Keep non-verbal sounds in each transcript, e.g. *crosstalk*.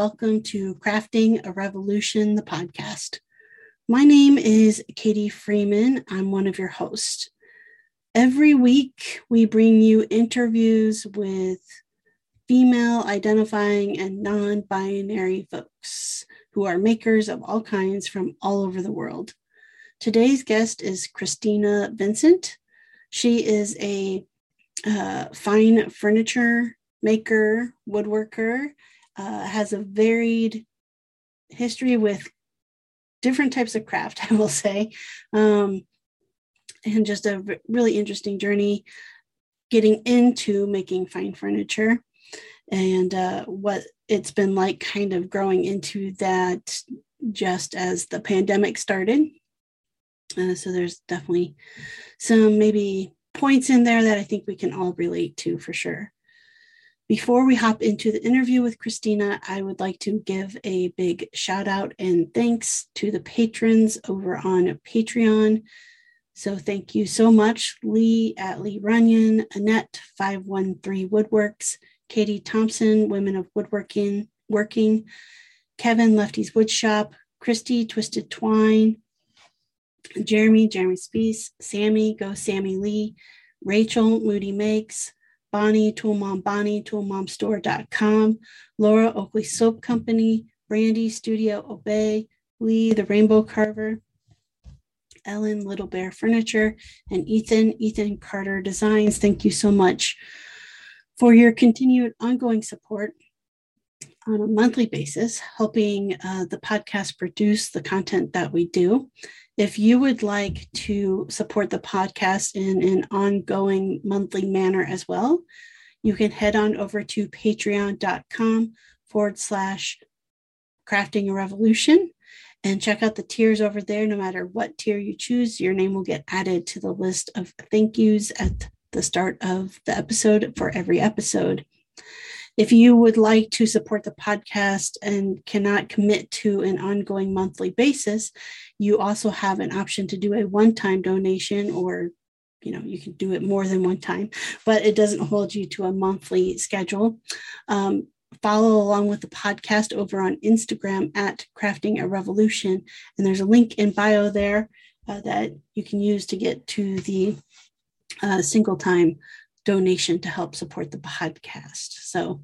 Welcome to Crafting a Revolution, the podcast. My name is Katie Freeman. I'm one of your hosts. Every week, we bring you interviews with female identifying and non binary folks who are makers of all kinds from all over the world. Today's guest is Christina Vincent. She is a uh, fine furniture maker, woodworker, uh, has a varied history with different types of craft, *laughs* I will say, um, and just a really interesting journey getting into making fine furniture and uh, what it's been like kind of growing into that just as the pandemic started. Uh, so there's definitely some maybe points in there that I think we can all relate to for sure. Before we hop into the interview with Christina, I would like to give a big shout out and thanks to the patrons over on Patreon. So thank you so much, Lee at Lee Runyon, Annette 513 Woodworks, Katie Thompson, Women of Woodworking, Working, Kevin Lefty's Woodshop, Christy Twisted Twine, Jeremy, Jeremy Spees, Sammy, Go Sammy Lee, Rachel, Moody Makes, Bonnie, Tool Mom Bonnie, toolmomstore.com, Laura Oakley Soap Company, Brandy Studio Obey, Lee, the Rainbow Carver, Ellen, Little Bear Furniture, and Ethan, Ethan Carter Designs. Thank you so much for your continued ongoing support on a monthly basis, helping uh, the podcast produce the content that we do. If you would like to support the podcast in an ongoing monthly manner as well, you can head on over to patreon.com forward slash crafting a revolution and check out the tiers over there. No matter what tier you choose, your name will get added to the list of thank yous at the start of the episode for every episode. If you would like to support the podcast and cannot commit to an ongoing monthly basis, you also have an option to do a one time donation or you know you can do it more than one time but it doesn't hold you to a monthly schedule. Um, follow along with the podcast over on instagram at crafting a revolution and there's a link in bio there uh, that you can use to get to the uh, single time donation to help support the podcast. So,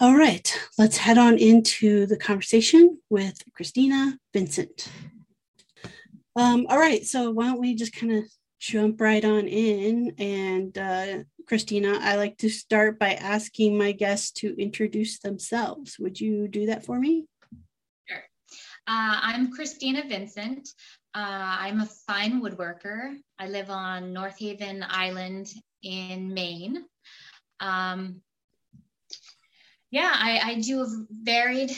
all right, let's head on into the conversation with Christina Vincent. Um, all right, so why don't we just kind of jump right on in? And uh, Christina, I like to start by asking my guests to introduce themselves. Would you do that for me? Sure. Uh, I'm Christina Vincent. Uh, I'm a fine woodworker. I live on North Haven Island in Maine. Um, yeah, I, I, do a varied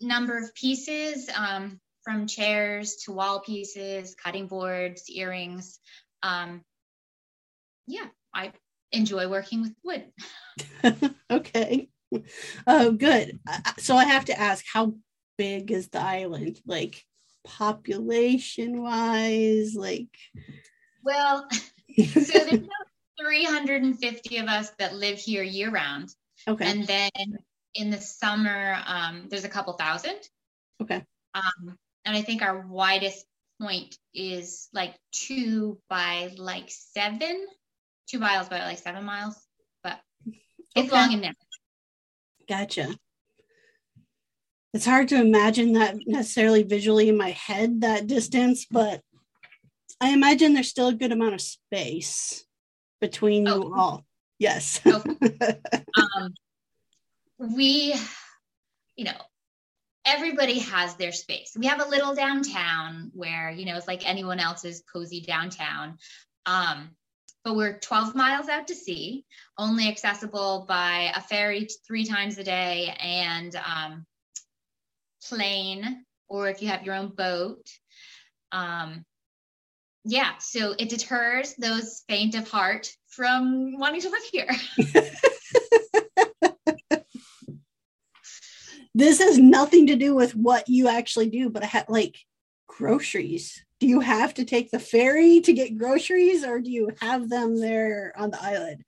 number of pieces um, from chairs to wall pieces, cutting boards, earrings. Um, yeah, I enjoy working with wood. *laughs* okay. Oh, good. So I have to ask, how big is the island? Like population wise? Like, well, *laughs* so there's 350 of us that live here year round. Okay. And then in the summer, um, there's a couple thousand. Okay. Um, and I think our widest point is like two by like seven, two miles by like seven miles, but it's okay. long and narrow. Gotcha. It's hard to imagine that necessarily visually in my head, that distance, but I imagine there's still a good amount of space between you oh. all. Yes. Oh. *laughs* um, we, you know, everybody has their space. We have a little downtown where, you know, it's like anyone else's cozy downtown. Um, but we're 12 miles out to sea, only accessible by a ferry three times a day and um, plane, or if you have your own boat. Um, yeah, so it deters those faint of heart from wanting to live here. *laughs* this has nothing to do with what you actually do, but I have like groceries. Do you have to take the ferry to get groceries or do you have them there on the island?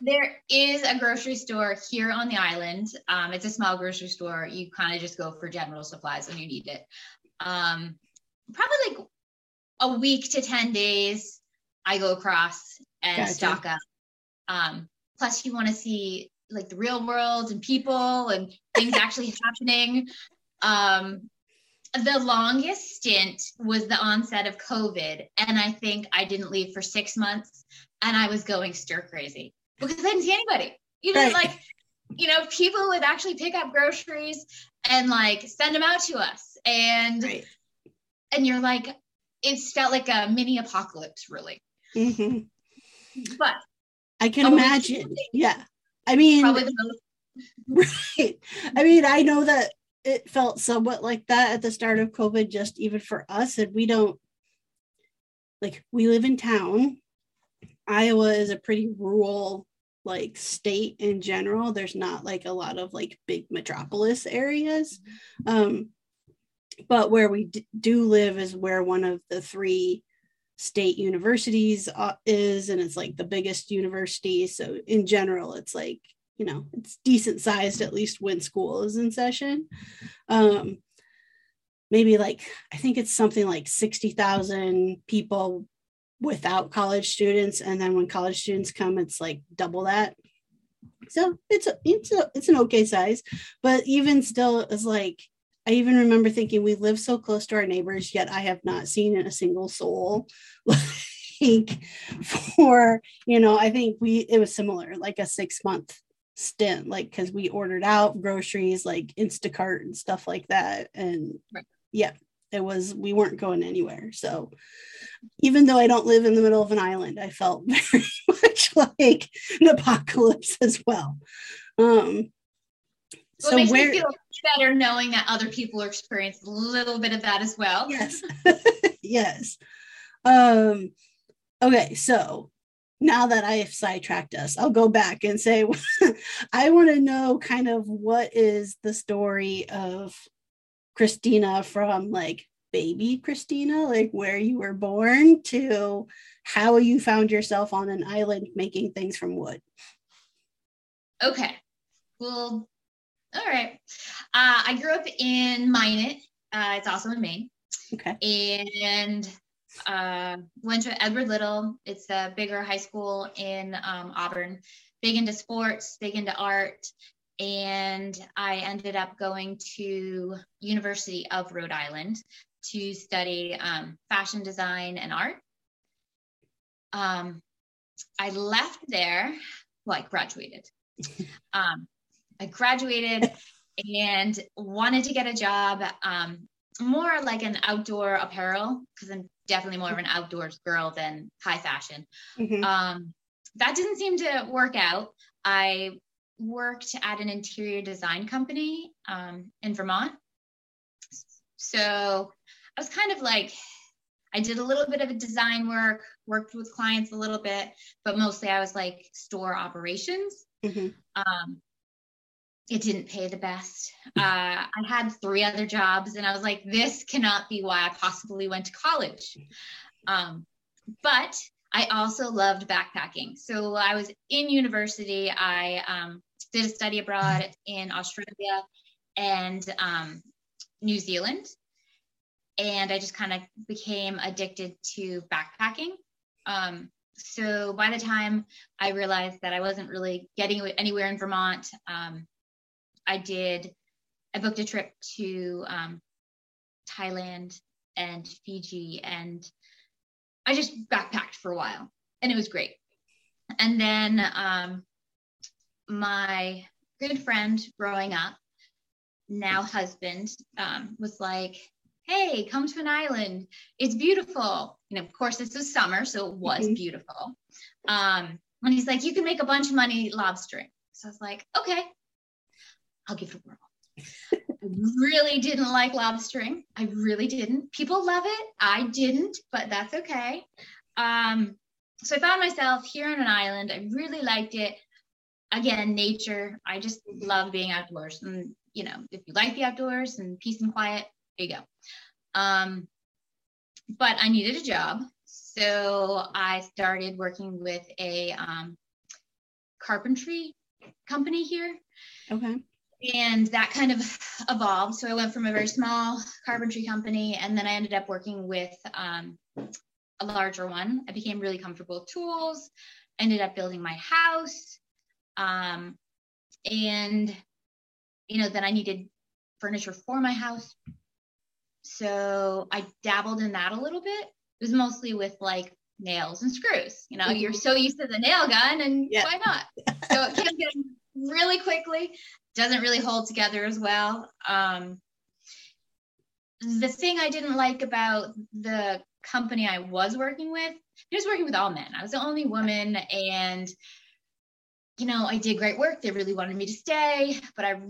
There is a grocery store here on the island. Um, it's a small grocery store. You kind of just go for general supplies when you need it. Um, probably like a week to 10 days, I go across and gotcha. stock up. Um, plus, you want to see like the real world and people and things *laughs* actually happening. Um, the longest stint was the onset of COVID. And I think I didn't leave for six months and I was going stir crazy because I didn't see anybody. You know, right. like, you know, people would actually pick up groceries and like send them out to us. And right. and you're like, it felt like a mini apocalypse, really. Mm-hmm. But I can imagine. Yeah. I mean, *laughs* right. I mean, I know that it felt somewhat like that at the start of COVID, just even for us. And we don't like, we live in town. Iowa is a pretty rural like state in general. There's not like a lot of like big metropolis areas. Um, but where we d- do live is where one of the three state universities uh, is, and it's like the biggest university. So in general, it's like you know it's decent sized at least when school is in session um maybe like i think it's something like 60,000 people without college students and then when college students come it's like double that so it's a, it's a, it's an okay size but even still it's like i even remember thinking we live so close to our neighbors yet i have not seen a single soul *laughs* like for you know i think we it was similar like a six month stint like because we ordered out groceries like instacart and stuff like that and right. yeah it was we weren't going anywhere so even though i don't live in the middle of an island i felt *laughs* very much like an apocalypse as well um so it makes where, me feel better knowing that other people are experiencing a little bit of that as well yes *laughs* yes um okay so now that I have sidetracked us, I'll go back and say, *laughs* I want to know kind of what is the story of Christina from like baby Christina, like where you were born to how you found yourself on an island making things from wood. Okay. Well, all right. Uh, I grew up in Minot. Uh, it's also in Maine. Okay. And uh, went to Edward Little. It's a bigger high school in um, Auburn. Big into sports, big into art, and I ended up going to University of Rhode Island to study um, fashion design and art. Um, I left there. Well, I graduated. *laughs* Um, I graduated and wanted to get a job um, more like an outdoor apparel because I'm definitely more of an outdoors girl than high fashion. Mm-hmm. Um, that didn't seem to work out. I worked at an interior design company um, in Vermont. So I was kind of like, I did a little bit of a design work, worked with clients a little bit, but mostly I was like store operations. Mm-hmm. Um, it didn't pay the best. *laughs* Uh, I had three other jobs, and I was like, this cannot be why I possibly went to college. Um, but I also loved backpacking. So I was in university. I um, did a study abroad in Australia and um, New Zealand. And I just kind of became addicted to backpacking. Um, so by the time I realized that I wasn't really getting anywhere in Vermont, um, I did, I booked a trip to um, Thailand and Fiji, and I just backpacked for a while, and it was great. And then um, my good friend growing up, now husband, um, was like, hey, come to an island. It's beautiful. And of course, this was summer, so it was mm-hmm. beautiful. Um, and he's like, you can make a bunch of money lobstering. So I was like, okay. I'll give it a whirl. I really didn't like lobstering. I really didn't. People love it. I didn't, but that's okay. Um, so I found myself here on an island. I really liked it. Again, nature. I just love being outdoors. And, you know, if you like the outdoors and peace and quiet, there you go. Um, but I needed a job. So I started working with a um, carpentry company here. Okay. And that kind of evolved. So I went from a very small carpentry company, and then I ended up working with um, a larger one. I became really comfortable with tools, ended up building my house. Um, and, you know, then I needed furniture for my house. So I dabbled in that a little bit. It was mostly with like nails and screws. You know, mm-hmm. you're so used to the nail gun, and yeah. why not? so it came really quickly. Doesn't really hold together as well. Um, the thing I didn't like about the company I was working with, I was working with all men. I was the only woman, and you know, I did great work. They really wanted me to stay, but I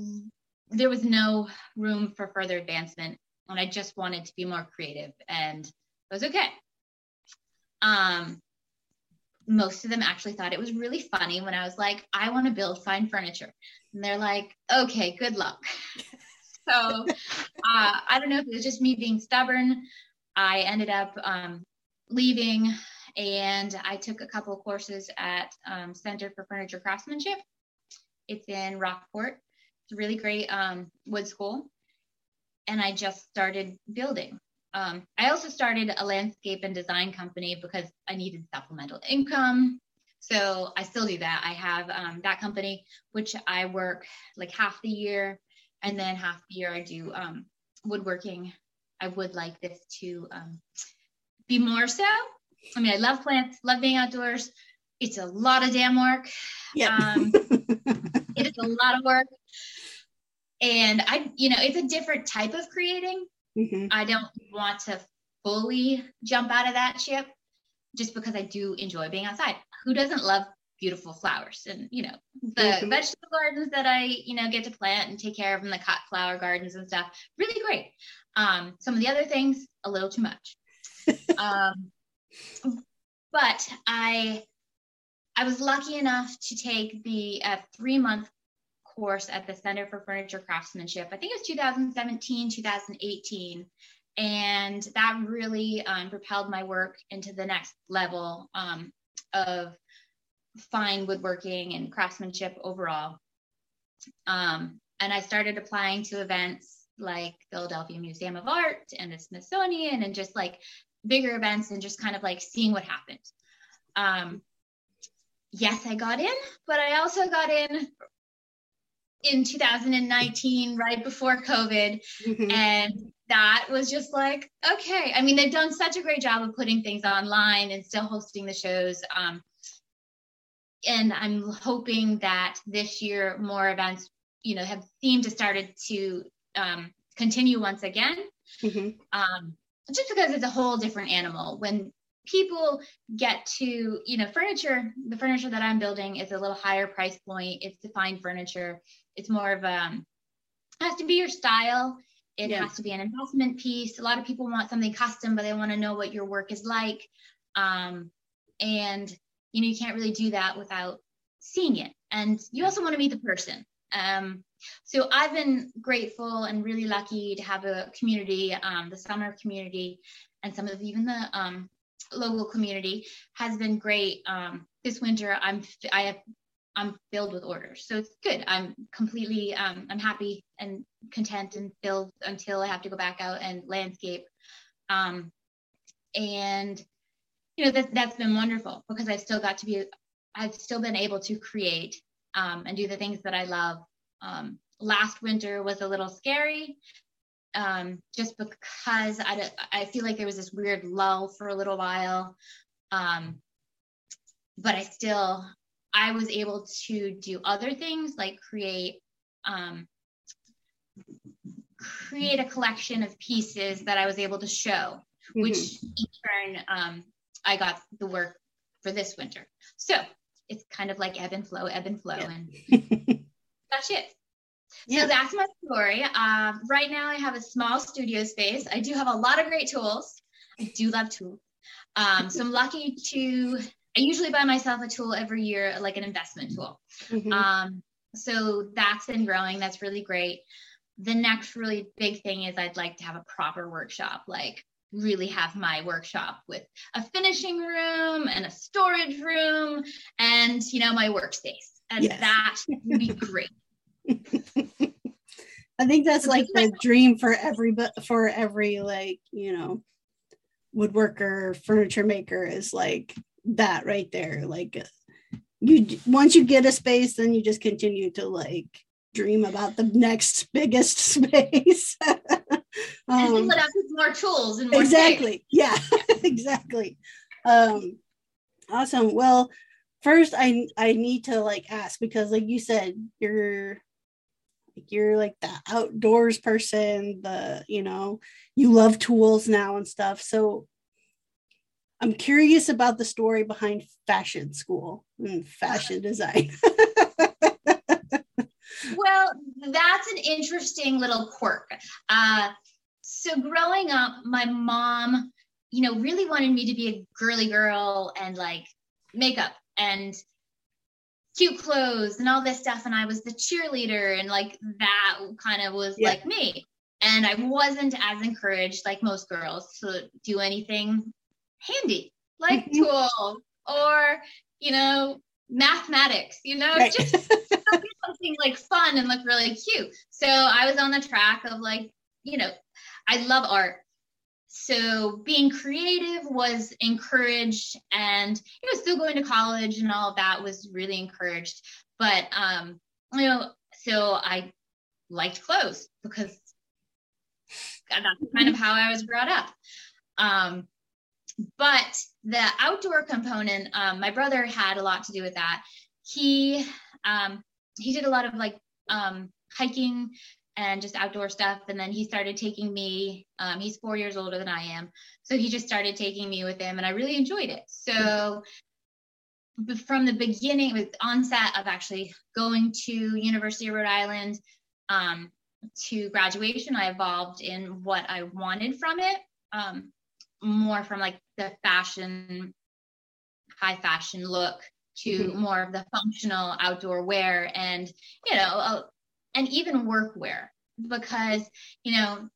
there was no room for further advancement, and I just wanted to be more creative, and it was okay. Um, most of them actually thought it was really funny when I was like, I want to build fine furniture. And they're like, okay, good luck. *laughs* so uh, I don't know if it was just me being stubborn. I ended up um, leaving and I took a couple of courses at um, Center for Furniture Craftsmanship. It's in Rockport. It's a really great um, wood school. And I just started building. Um, I also started a landscape and design company because I needed supplemental income. So I still do that. I have um, that company, which I work like half the year, and then half the year I do um, woodworking. I would like this to um, be more so. I mean, I love plants, love being outdoors. It's a lot of damn work. Yeah. Um, *laughs* it is a lot of work. And I, you know, it's a different type of creating. Mm-hmm. I don't want to fully jump out of that ship just because I do enjoy being outside. Who doesn't love beautiful flowers and you know the mm-hmm. vegetable gardens that I you know get to plant and take care of in the cut flower gardens and stuff really great. Um, some of the other things a little too much. *laughs* um, but I I was lucky enough to take the uh, three month course at the Center for Furniture Craftsmanship. I think it was 2017, 2018. And that really um, propelled my work into the next level um, of fine woodworking and craftsmanship overall. Um, and I started applying to events like Philadelphia Museum of Art and the Smithsonian and just like bigger events and just kind of like seeing what happened. Um, yes, I got in, but I also got in in 2019, right before COVID. Mm-hmm. And that was just like, okay. I mean, they've done such a great job of putting things online and still hosting the shows. Um, and I'm hoping that this year more events, you know, have seemed to started to um, continue once again. Mm-hmm. Um, just because it's a whole different animal. When people get to, you know, furniture, the furniture that I'm building is a little higher price point. It's defined furniture it's more of a um, has to be your style it yeah. has to be an investment piece. A lot of people want something custom but they want to know what your work is like. Um, and you know you can't really do that without seeing it. And you also want to meet the person. Um, so i've been grateful and really lucky to have a community um, the summer community and some of even the um, local community has been great. Um, this winter i'm i have I'm filled with orders. So it's good. I'm completely, um, I'm happy and content and filled until I have to go back out and landscape. Um, and, you know, that, that's been wonderful because I've still got to be, I've still been able to create um, and do the things that I love. Um, last winter was a little scary um, just because I, I feel like there was this weird lull for a little while. Um, but I still I was able to do other things like create um, create a collection of pieces that I was able to show, mm-hmm. which in turn um, I got the work for this winter. So it's kind of like ebb and flow, ebb and flow, yeah. and *laughs* that's it. Yeah. So that's my story. Um, right now, I have a small studio space. I do have a lot of great tools. I do love tools. Um, so I'm lucky to I usually buy myself a tool every year, like an investment tool. Mm-hmm. Um, so that's been growing. That's really great. The next really big thing is I'd like to have a proper workshop, like really have my workshop with a finishing room and a storage room and you know my workspace and yes. that would be great. *laughs* I think that's like the dream for every for every like you know woodworker furniture maker is like that right there. Like you once you get a space then you just continue to like dream about the next *laughs* biggest space. *laughs* Um, and fill it up with more tools and more exactly. yeah *laughs* exactly. Um awesome. Well first i i need to like ask because like you said you're like you're like the outdoors person the you know you love tools now and stuff. So i'm curious about the story behind fashion school and fashion design. *laughs* Well that's an interesting little quirk. Uh, so growing up my mom you know really wanted me to be a girly girl and like makeup and cute clothes and all this stuff and i was the cheerleader and like that kind of was yeah. like me. And i wasn't as encouraged like most girls to do anything handy like mm-hmm. tool or you know mathematics you know right. just *laughs* something like fun and look really cute. So i was on the track of like you know i love art. So being creative was encouraged and you know still going to college and all of that was really encouraged. But um you know so i liked clothes because that's kind of how i was brought up. Um but the outdoor component um, my brother had a lot to do with that he um he did a lot of like um hiking and just outdoor stuff. And then he started taking me, um, he's four years older than I am. So he just started taking me with him and I really enjoyed it. So from the beginning, with onset of actually going to University of Rhode Island um, to graduation, I evolved in what I wanted from it, um, more from like the fashion, high fashion look to mm-hmm. more of the functional outdoor wear and you know and even workwear because you know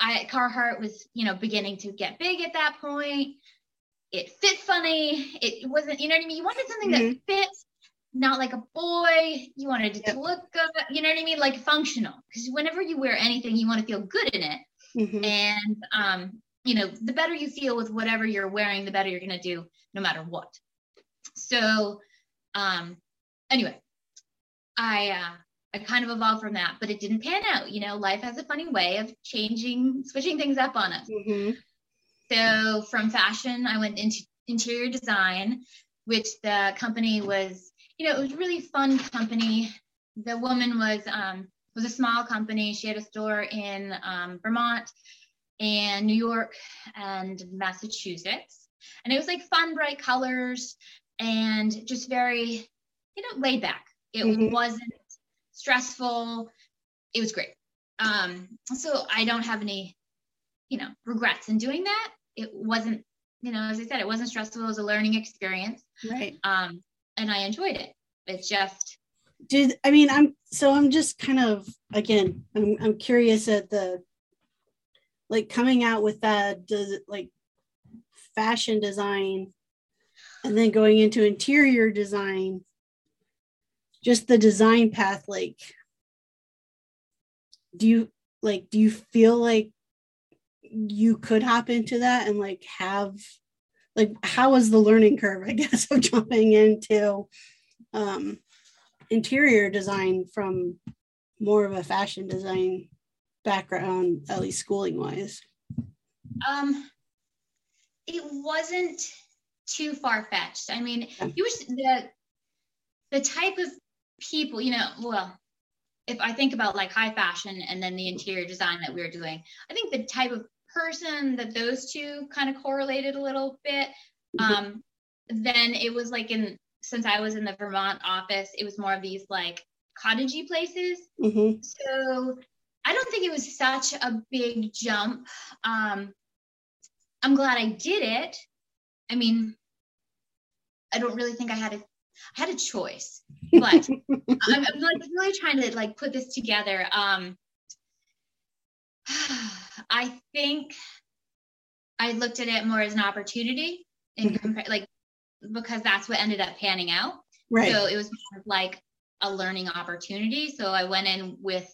I Carhartt was you know beginning to get big at that point. It fit funny. It wasn't you know what I mean. You wanted something mm-hmm. that fits, not like a boy. You wanted it yep. to look good. You know what I mean, like functional. Because whenever you wear anything, you want to feel good in it. Mm-hmm. And um, you know, the better you feel with whatever you're wearing, the better you're gonna do, no matter what. So, um, anyway, I uh, I kind of evolved from that, but it didn't pan out. You know, life has a funny way of changing, switching things up on us. Mm-hmm. So from fashion, I went into interior design, which the company was, you know, it was a really fun company. The woman was um, was a small company. She had a store in um, Vermont and New York and Massachusetts, and it was like fun, bright colors and just very, you know, laid back. It mm-hmm. wasn't stressful. It was great. Um, so I don't have any, you know, regrets in doing that. It wasn't, you know, as I said, it wasn't stressful. It was a learning experience. Right. Um, and I enjoyed it. It's just did I mean I'm so I'm just kind of again I'm I'm curious at the like coming out with that does like fashion design and then going into interior design just the design path like do you like do you feel like you could hop into that and like have like how was the learning curve i *laughs* guess of jumping into um interior design from more of a fashion design background at least schooling wise um it wasn't too far fetched i mean you was the the type of people, you know, well, if I think about like high fashion and then the interior design that we were doing, I think the type of person that those two kind of correlated a little bit. Mm-hmm. Um, then it was like in since I was in the Vermont office, it was more of these like cottagey places. Mm-hmm. So I don't think it was such a big jump. Um, I'm glad I did it. I mean, I don't really think I had a I had a choice, but *laughs* I'm, I'm, like really trying to like put this together. Um, *sighs* I think I looked at it more as an opportunity and mm-hmm. like because that's what ended up panning out. Right. So it was like a learning opportunity. So I went in with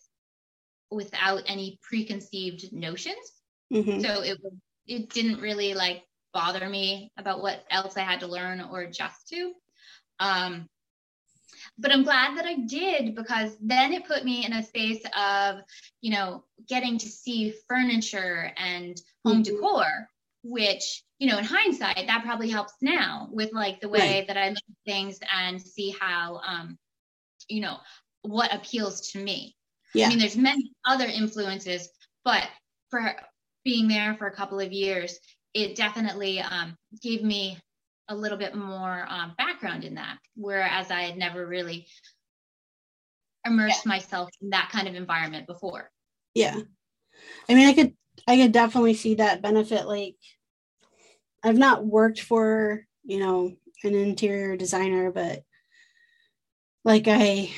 without any preconceived notions. Mm-hmm. So it it didn't really like bother me about what else I had to learn or adjust to. Um, but I'm glad that I did because then it put me in a space of, you know, getting to see furniture and home mm-hmm. decor, which, you know, in hindsight, that probably helps now with like the way right. that I look at things and see how, um, you know, what appeals to me. Yeah. I mean, there's many other influences, but for being there for a couple of years, it definitely um, gave me a little bit more um, background in that, whereas I had never really immersed yeah. myself in that kind of environment before. Yeah. I mean, I could, I could definitely see that benefit. Like, I've not worked for, you know, an interior designer, but like I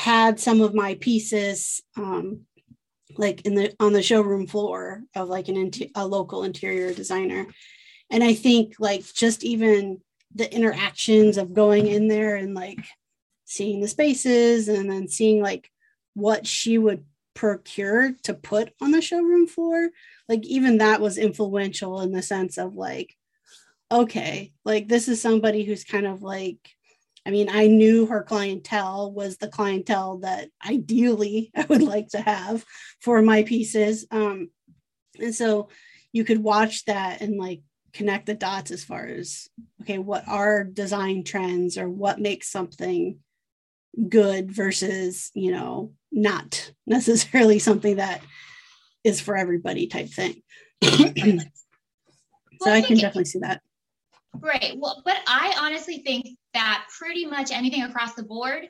had some of my pieces um, like in the on the showroom floor of like an inter- a local interior designer. And i think like just even the interactions of going in there and like seeing the spaces and then seeing like what she would procure to put on the showroom floor like even that was influential in the sense of like okay like this is somebody who's kind of like I mean, I knew her clientele was the clientele that ideally *laughs* I would like to have for my pieces. Um, and so you could watch that and like connect the dots as far as okay, what are design trends or what makes something good versus, you know, not *laughs* necessarily something that is for everybody type thing. *coughs* so I, can definitely see that. Right. Well, but I honestly think that pretty much anything across the board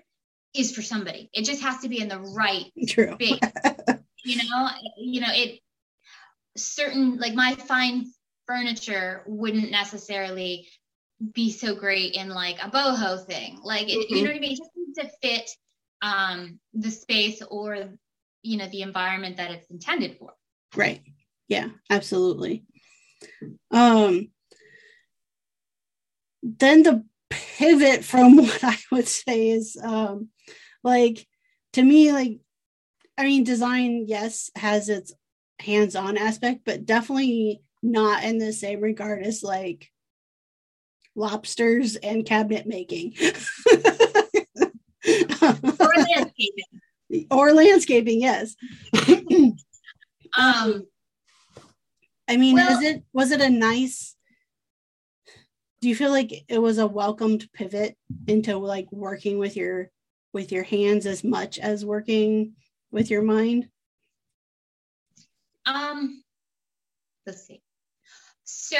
is for somebody. It just has to be in the right True. space. *laughs* you know, you know, it certain like my fine furniture wouldn't necessarily be so great in like a boho thing. Like it, mm-hmm. you know what I mean? It just needs to fit um the space or you know the environment that it's intended for. Right. Yeah, absolutely. Um then the pivot from *laughs* what I would say is um, like to me, like, I mean, design, yes, has its hands on aspect, but definitely not in the same regard as like lobsters and cabinet making. *laughs* or landscaping. Or landscaping, yes. *laughs* um, I mean, well, is it was it a nice do you feel like it was a welcomed pivot into like working with your with your hands as much as working with your mind? Um let's see. So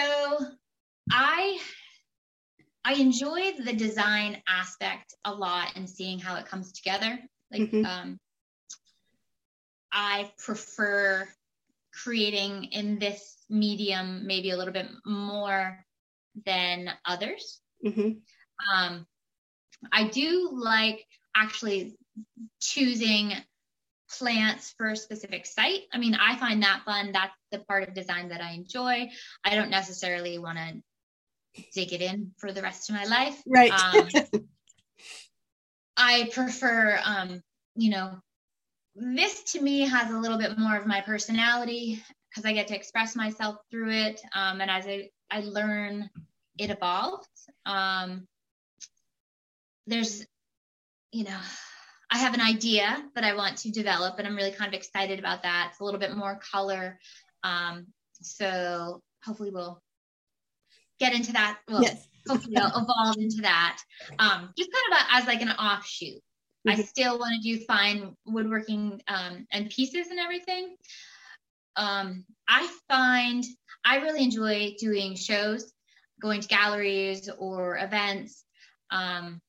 i i enjoy the design aspect a lot and seeing how it comes together. Like mm-hmm. um i prefer creating in this medium maybe a little bit more than others. Mm-hmm. Um, I do like actually choosing plants for a specific site. I mean, I find that fun. That's the part of design that I enjoy. I don't necessarily want to dig it in for the rest of my life. Right. Um, *laughs* I prefer, um, you know, this to me has a little bit more of my personality because I get to express myself through it. Um, and as I I learn it evolved. Um, there's, you know, I have an idea that I want to develop, and I'm really kind of excited about that. It's a little bit more color. Um, so hopefully we'll get into that. Well, yes. hopefully will *laughs* evolve into that. Um, just kind of a, as like an offshoot. Mm-hmm. I still want to do fine woodworking um, and pieces and everything. Um, I find I really enjoy doing shows, going to galleries or events. Um,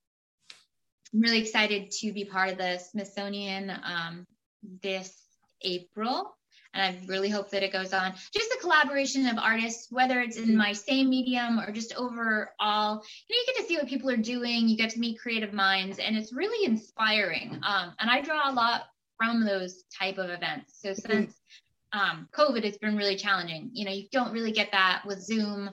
I'm really excited to be part of the Smithsonian um, this April. And I really hope that it goes on. Just the collaboration of artists, whether it's in my same medium or just overall, you know, you get to see what people are doing. You get to meet creative minds, and it's really inspiring. Um, and I draw a lot from those type of events. So since um, COVID has been really challenging. You know, you don't really get that with Zoom.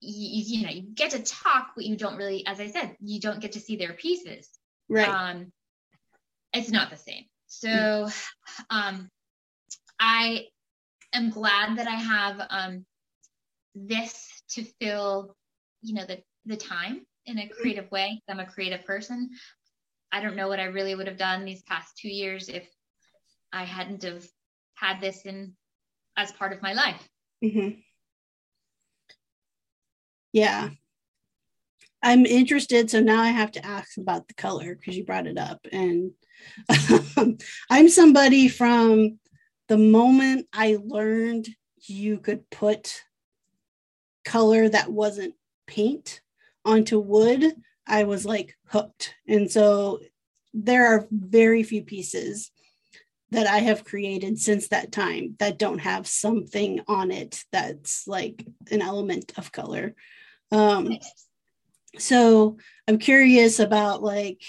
You, you know, you get to talk, but you don't really, as I said, you don't get to see their pieces. right um it's not the same so um i am glad that i have um this to fill you know the the time in a creative way i'm a creative person i don't know what i really would have done these past two years if i hadn't have had this in as part of my life mm-hmm. yeah i'm interested so now i have to ask about the color because you brought it up and *laughs* i'm somebody from the moment i learned you could put color that wasn't paint onto wood, I was like hooked. And so there are very few pieces that I have created since that time that don't have something on it that's like an element of color. Um, so I'm curious about like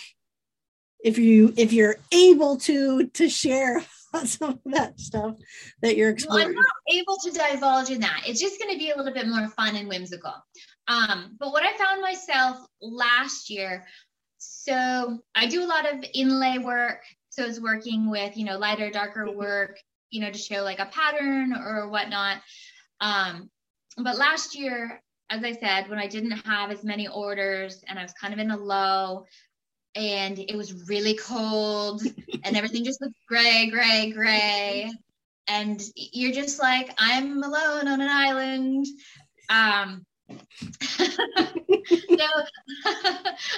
if you if you're able to to share *laughs* some of that stuff that you're exploring. Well, I'm not able to divulge in that. It's just going to be a little bit more fun and whimsical. Um, but what I found myself last year, so I do a lot of inlay work. So it's working with, you know, lighter, darker mm-hmm. work, you know, to show like a pattern or whatnot. Um, but last year, as I said, when I didn't have as many orders and I was kind of in a low, and it was really cold *laughs* and everything just looked gray, gray, gray. And you're just like, I'm alone on an island. Um, so *laughs*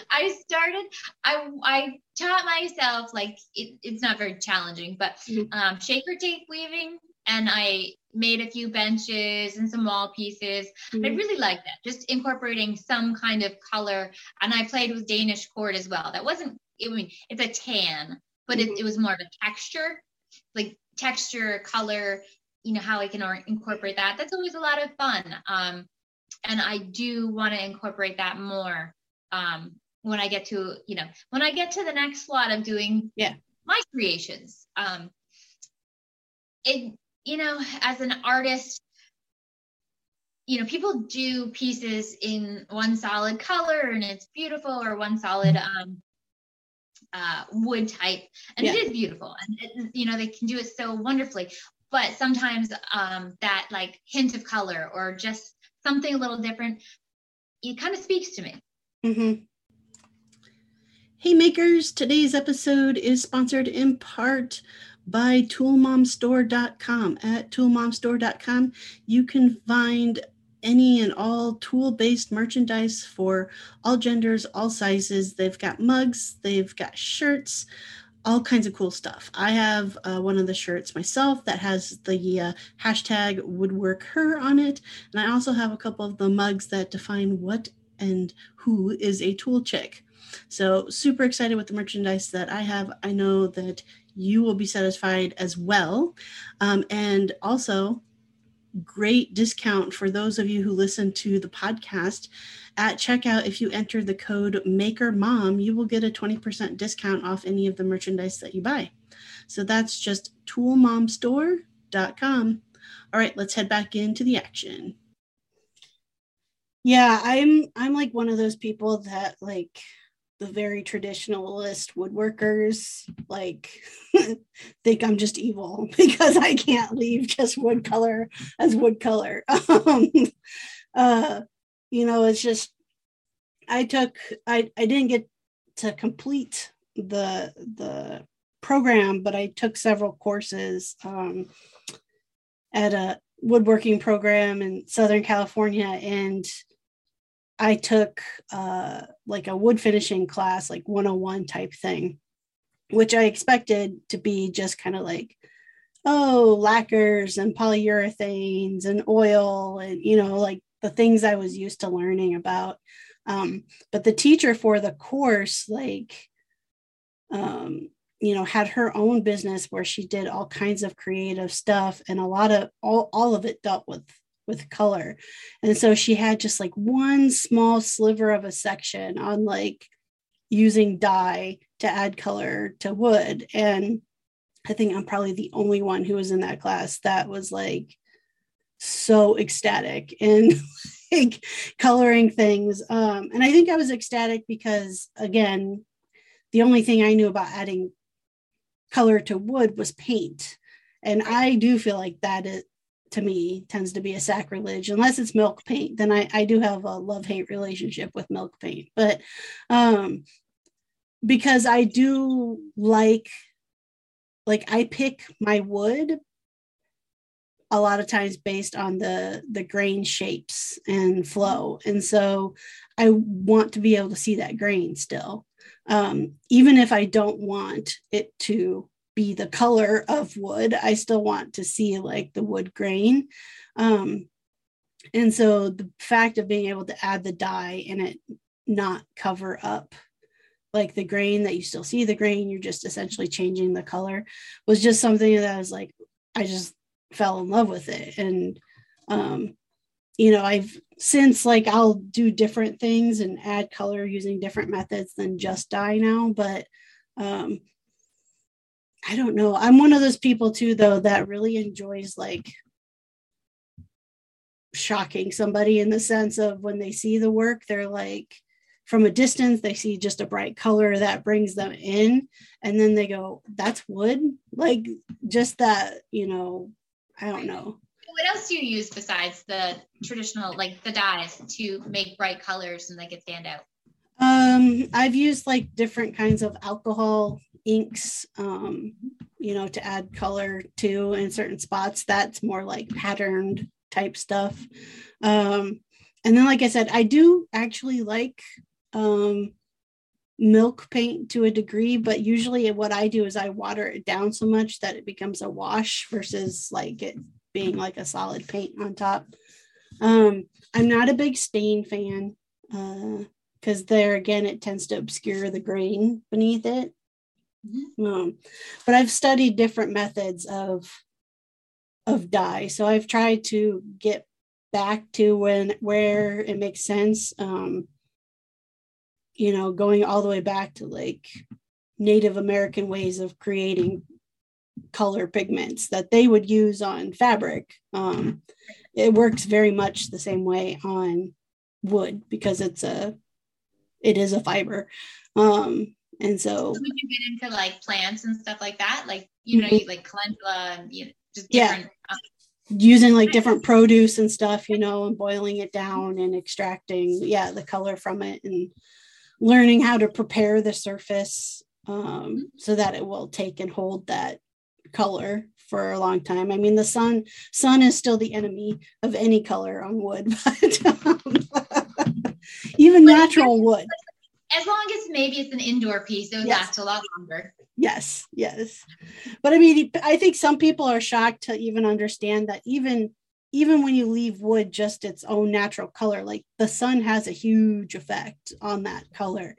I started, I, I taught myself, like, it, it's not very challenging, but mm-hmm. um, shaker tape weaving and I made a few benches and some wall pieces. Mm-hmm. I really like that, just incorporating some kind of color. And I played with Danish cord as well. That wasn't, I mean, it's a tan, but mm-hmm. it, it was more of a texture, like texture, color, you know, how I can incorporate that. That's always a lot of fun. Um, and I do want to incorporate that more um, when I get to, you know, when I get to the next slot of doing yeah my creations. Um, it you know, as an artist, you know, people do pieces in one solid color and it's beautiful, or one solid um, uh, wood type, and yeah. it is beautiful. And it, you know, they can do it so wonderfully. But sometimes um, that like hint of color or just something a little different, it kind of speaks to me. Mm-hmm. Hey makers, today's episode is sponsored in part by toolmomstore.com. At toolmomstore.com, you can find any and all tool based merchandise for all genders, all sizes. They've got mugs, they've got shirts, all kinds of cool stuff. I have uh, one of the shirts myself that has the uh, hashtag woodwork her on it. And I also have a couple of the mugs that define what and who is a tool chick. So, super excited with the merchandise that I have. I know that you will be satisfied as well. Um, and also, great discount for those of you who listen to the podcast. At checkout, if you enter the code MakerMom, you will get a 20% discount off any of the merchandise that you buy. So that's just toolmomstore.com. All right, let's head back into the action. Yeah, I'm I'm like one of those people that like the very traditionalist woodworkers like *laughs* think I'm just evil *laughs* because I can't leave just wood color as wood color. *laughs* Um, uh, you know, it's just I took I I didn't get to complete the the program, but I took several courses um, at a woodworking program in Southern California and I took uh, like a wood finishing class, like 101 type thing, which I expected to be just kind of like, oh, lacquers and polyurethanes and oil and, you know, like the things I was used to learning about. Um, but the teacher for the course, like, um, you know, had her own business where she did all kinds of creative stuff and a lot of all, all of it dealt with with color. And so she had just like one small sliver of a section on like using dye to add color to wood. And I think I'm probably the only one who was in that class that was like so ecstatic and *laughs* like coloring things. Um, and I think I was ecstatic because again, the only thing I knew about adding color to wood was paint. And I do feel like that is, to me tends to be a sacrilege unless it's milk paint then i, I do have a love-hate relationship with milk paint but um because i do like like i pick my wood a lot of times based on the the grain shapes and flow and so i want to be able to see that grain still um, even if i don't want it to be the color of wood. I still want to see like the wood grain. Um, and so the fact of being able to add the dye and it not cover up like the grain that you still see the grain, you're just essentially changing the color was just something that I was like, I just fell in love with it. And, um, you know, I've since like I'll do different things and add color using different methods than just dye now, but um, I don't know. I'm one of those people too, though, that really enjoys like shocking somebody in the sense of when they see the work, they're like, from a distance, they see just a bright color that brings them in. And then they go, that's wood. Like just that, you know, I don't know. What else do you use besides the traditional, like the dyes to make bright colors and make it stand out? Um, I've used like different kinds of alcohol inks, um, you know, to add color to in certain spots. That's more like patterned type stuff. Um, and then, like I said, I do actually like um, milk paint to a degree, but usually what I do is I water it down so much that it becomes a wash versus like it being like a solid paint on top. Um, I'm not a big stain fan because uh, there again, it tends to obscure the grain beneath it. Mm-hmm. Um, but I've studied different methods of of dye, so I've tried to get back to when where it makes sense. Um, you know, going all the way back to like Native American ways of creating color pigments that they would use on fabric. Um, it works very much the same way on wood because it's a it is a fiber. Um, and so, would you get into like plants and stuff like that? Like, you know, mm-hmm. like calendula and you know, just different. Yeah. Um, Using like different *laughs* produce and stuff, you know, and boiling it down and extracting, yeah, the color from it and learning how to prepare the surface um, so that it will take and hold that color for a long time. I mean, the sun sun is still the enemy of any color on wood, *laughs* but um, *laughs* even natural wood as long as maybe it's an indoor piece, it would yes. last a lot longer. Yes, yes. But I mean, I think some people are shocked to even understand that even even when you leave wood just its own natural color, like the sun has a huge effect on that color.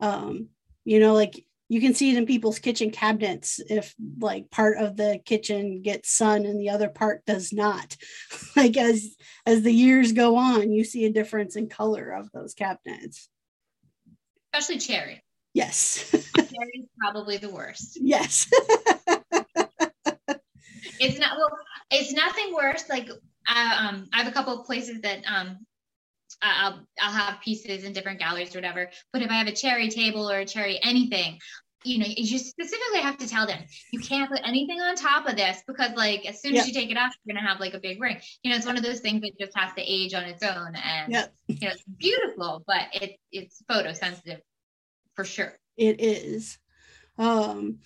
Um, you know, like you can see it in people's kitchen cabinets if like part of the kitchen gets sun and the other part does not *laughs* like as as the years go on you see a difference in color of those cabinets especially cherry. Yes. *laughs* cherry is probably the worst. Yes. *laughs* it's not well. It's nothing worse. Like I, um, I have a couple of places that um, I'll I'll have pieces in different galleries or whatever. But if I have a cherry table or a cherry anything, you know, you specifically have to tell them you can't put anything on top of this because, like, as soon yep. as you take it off, you're gonna have like a big ring. You know, it's one of those things that just has to age on its own, and yep. you know, it's beautiful, but it it's photosensitive for sure. It is. Um.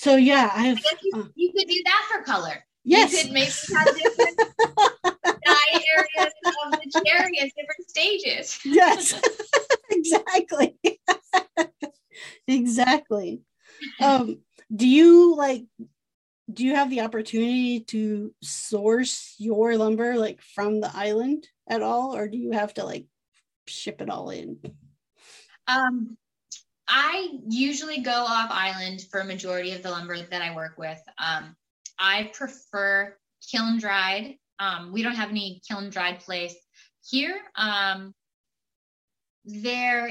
So yeah, I, have, I you, uh, you, could do that for color. Yes. You could maybe have different *laughs* dye areas of the cherry at different stages. Yes. *laughs* *laughs* exactly exactly. Um, do you like do you have the opportunity to source your lumber like from the island at all or do you have to like ship it all in um i usually go off island for a majority of the lumber that i work with um i prefer kiln dried um we don't have any kiln dried place here um there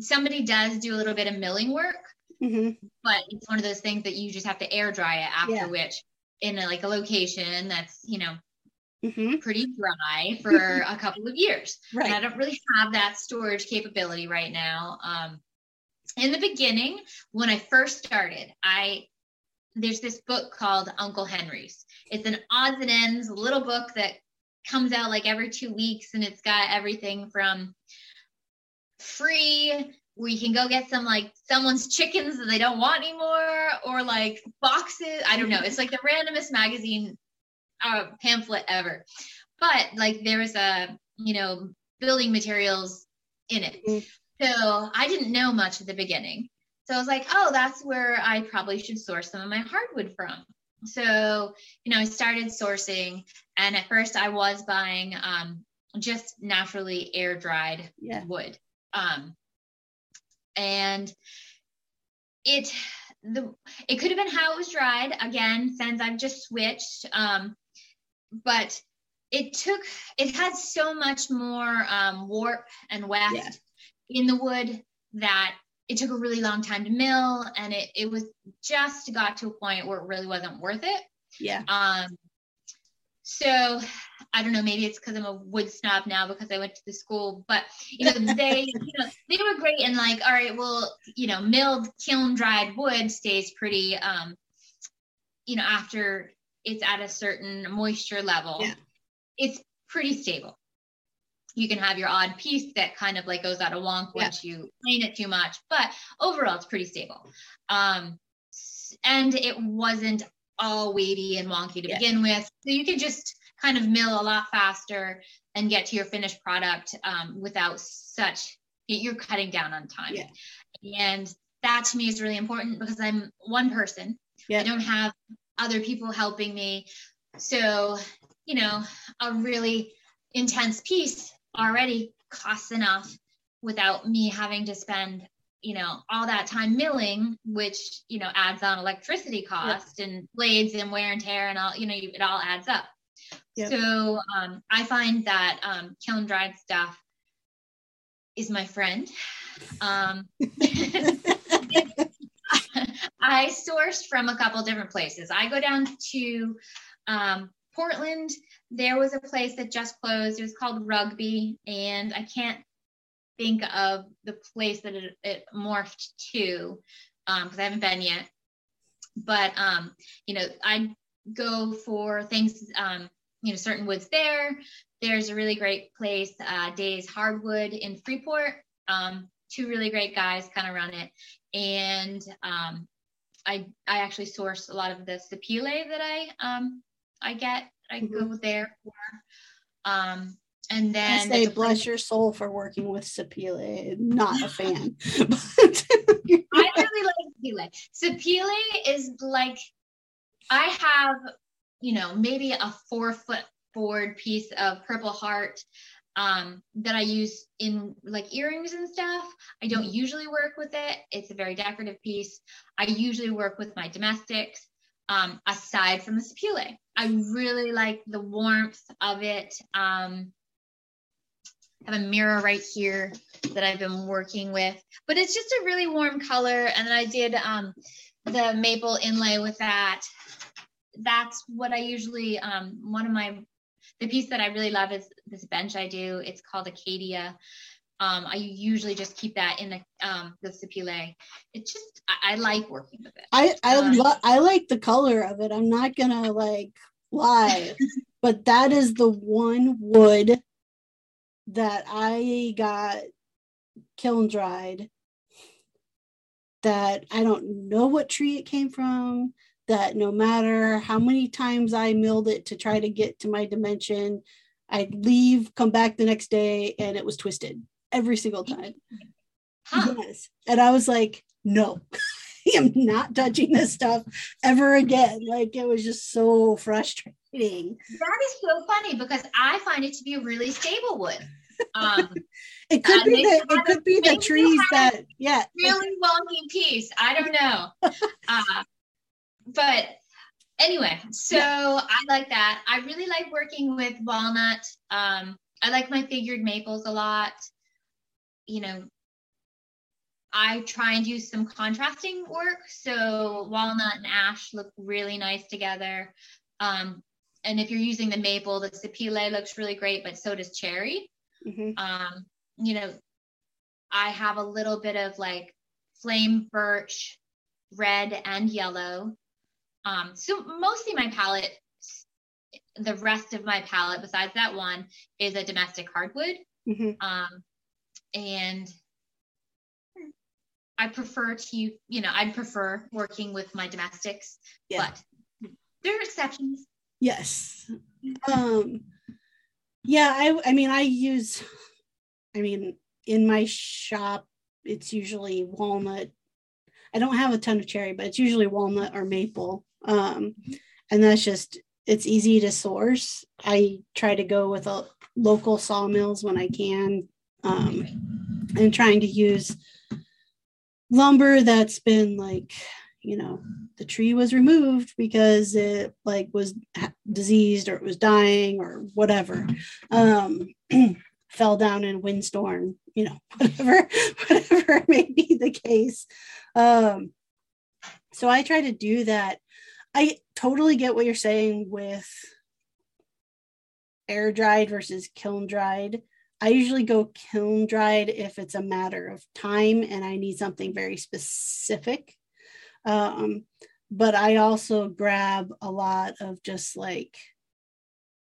somebody does do a little bit of milling work, mm-hmm. but it's one of those things that you just have to air dry it after yeah. which in a, like a location that's, you know, mm-hmm. pretty dry for *laughs* a couple of years. Right. And I don't really have that storage capability right now. Um, in the beginning, when I first started, I there's this book called Uncle Henry's. It's an odds and ends little book that comes out like every two weeks, and it's got everything from free where you can go get some like someone's chickens that they don't want anymore or like boxes i don't know it's like the randomest magazine uh, pamphlet ever but like there was a you know building materials in it mm-hmm. So i didn't know much at the beginning so i was like oh that's where i probably should source some of my hardwood from so you know i started sourcing and at first i was buying um, just naturally air dried yeah. wood um, and it the it could have been how it was dried again since I've just switched. Um, but it took it had so much more um, warp and weft yeah. In the wood that it took a really long time to mill and it, it was just got to a point where it really wasn't worth it yeah um so I don't know, maybe it's because I'm a wood snob now because I went to the school, but you know, they, *laughs* you know, they were great and like, all right, well, you know, milled kiln dried wood stays pretty, um, you know, after it's at a certain moisture level, yeah. it's pretty stable. You can have your odd piece that kind of like goes out of wonk once you clean it too much, but overall it's pretty stable. Um, and it wasn't all weighty and wonky to yeah. begin with. So you could just kind of mill a lot faster and get to your finished product um, without such you're cutting down on time yeah. and that to me is really important because i'm one person yeah. i don't have other people helping me so you know a really intense piece already costs enough without me having to spend you know all that time milling which you know adds on electricity cost yeah. and blades and wear and tear and all you know it all adds up Yep. So um, I find that um, kiln dried stuff is my friend. Um, *laughs* I sourced from a couple different places. I go down to um, Portland. There was a place that just closed. It was called Rugby, and I can't think of the place that it, it morphed to because um, I haven't been yet. But um, you know, I go for things um, you know certain woods there. There's a really great place, uh, Days Hardwood in Freeport. Um, two really great guys kind of run it, and um, I I actually source a lot of the sapele that I um, I get. I mm-hmm. go there for. Um, and then I say bless your soul for working with sapele. Not a fan. *laughs* *laughs* I really like sapele. Sapele is like I have you know, maybe a four foot board piece of purple heart um, that I use in like earrings and stuff. I don't usually work with it. It's a very decorative piece. I usually work with my domestics um, aside from the sapele. I really like the warmth of it. Um, I have a mirror right here that I've been working with, but it's just a really warm color. And then I did um, the maple inlay with that that's what I usually um, one of my the piece that I really love is this bench I do. It's called Acadia. Um, I usually just keep that in the um, the sapele. It just I, I, like working with it. I I um, lo- I like the color of it. I'm not gonna like lie, *laughs* but that is the one wood that I got kiln dried. That I don't know what tree it came from that no matter how many times I milled it to try to get to my dimension, I'd leave, come back the next day, and it was twisted every single time. Huh. Yes. And I was like, no, *laughs* I am not touching this stuff ever again. Like it was just so frustrating. That is so funny because I find it to be a really stable wood. *laughs* Um, it could be the it could be the trees that yeah really wonky piece. I don't know. *laughs* Uh, but anyway, so yeah. I like that. I really like working with walnut. Um, I like my figured maples a lot. You know, I try and do some contrasting work. So walnut and ash look really nice together. Um, and if you're using the maple, the sapele looks really great, but so does cherry. Mm-hmm. Um, you know, I have a little bit of like flame birch, red and yellow. Um, so mostly my palette, the rest of my palette besides that one is a domestic hardwood. Mm-hmm. Um, and I prefer to, you know, I'd prefer working with my domestics, yeah. but there are exceptions. Yes. Um, yeah, I, I mean, I use, I mean, in my shop, it's usually walnut. I don't have a ton of cherry, but it's usually walnut or maple. Um, and that's just, it's easy to source. I try to go with a local sawmills when I can, um, and trying to use lumber that's been like you know the tree was removed because it like was diseased or it was dying or whatever um *clears throat* fell down in a windstorm you know *laughs* whatever *laughs* whatever may be the case. Um so i try to do that. I totally get what you're saying with air dried versus kiln dried I usually go kiln dried if it's a matter of time and I need something very specific. Um, but I also grab a lot of just like,